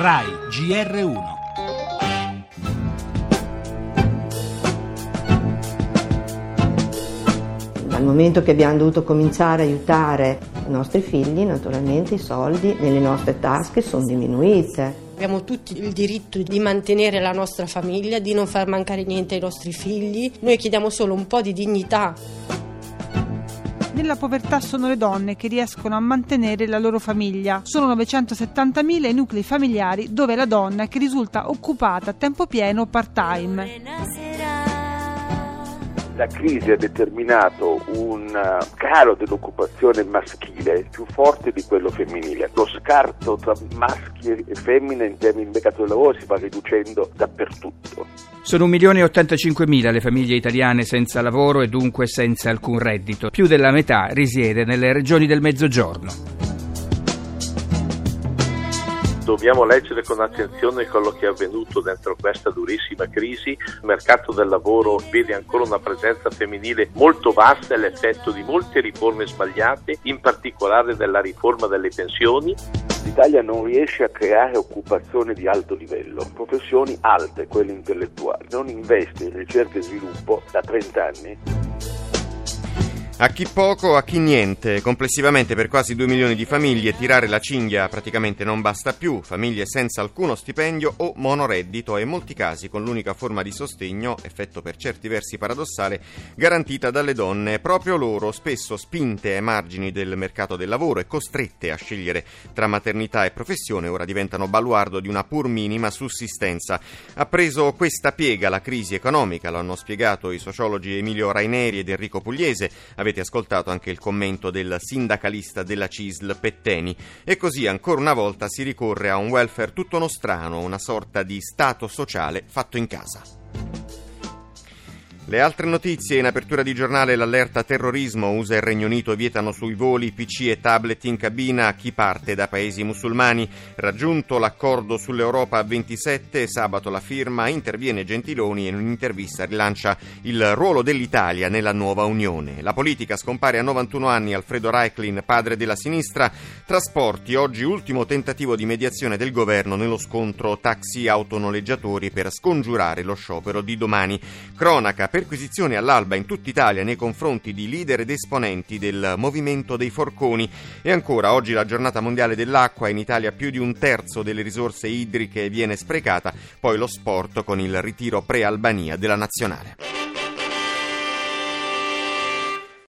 RAI GR1 Dal momento che abbiamo dovuto cominciare a aiutare i nostri figli, naturalmente i soldi nelle nostre tasche sono diminuite. Abbiamo tutti il diritto di mantenere la nostra famiglia, di non far mancare niente ai nostri figli. Noi chiediamo solo un po' di dignità. Nella povertà sono le donne che riescono a mantenere la loro famiglia. Sono 970.000 i nuclei familiari dove la donna che risulta occupata a tempo pieno o part-time. La crisi ha determinato un uh, calo dell'occupazione maschile più forte di quello femminile. Lo scarto tra maschi e femmine in termini di mercato del lavoro si va riducendo dappertutto. Sono 1 milione e 85 mila le famiglie italiane senza lavoro e dunque senza alcun reddito. Più della metà risiede nelle regioni del Mezzogiorno dobbiamo leggere con attenzione quello che è avvenuto dentro questa durissima crisi. Il mercato del lavoro vede ancora una presenza femminile molto vasta, è l'effetto di molte riforme sbagliate, in particolare della riforma delle pensioni. L'Italia non riesce a creare occupazione di alto livello, professioni alte, quelle intellettuali, non investe in ricerca e sviluppo da 30 anni a chi poco, a chi niente. Complessivamente per quasi 2 milioni di famiglie tirare la cinghia praticamente non basta più. Famiglie senza alcuno stipendio o monoreddito e in molti casi con l'unica forma di sostegno, effetto per certi versi paradossale, garantita dalle donne. Proprio loro, spesso spinte ai margini del mercato del lavoro e costrette a scegliere tra maternità e professione, ora diventano baluardo di una pur minima sussistenza. Ha preso questa piega la crisi economica, lo hanno spiegato i sociologi Emilio Raineri ed Enrico Pugliese avete ascoltato anche il commento del sindacalista della CISL Petteni. E così ancora una volta si ricorre a un welfare tutto nostrano, una sorta di stato sociale fatto in casa. Le altre notizie in apertura di giornale l'allerta terrorismo USA e Regno Unito vietano sui voli PC e tablet in cabina a chi parte da paesi musulmani. Raggiunto l'accordo sull'Europa a 27, sabato la firma interviene Gentiloni e in un'intervista rilancia il ruolo dell'Italia nella nuova Unione. La politica scompare a 91 anni Alfredo Reiklin, padre della sinistra. Trasporti, oggi ultimo tentativo di mediazione del governo nello scontro taxi-autonoleggiatori per scongiurare lo sciopero di domani. Cronaca perquisizioni all'alba in tutta Italia nei confronti di leader ed esponenti del movimento dei forconi. E ancora, oggi la giornata mondiale dell'acqua, in Italia più di un terzo delle risorse idriche viene sprecata, poi lo sport con il ritiro pre-Albania della nazionale.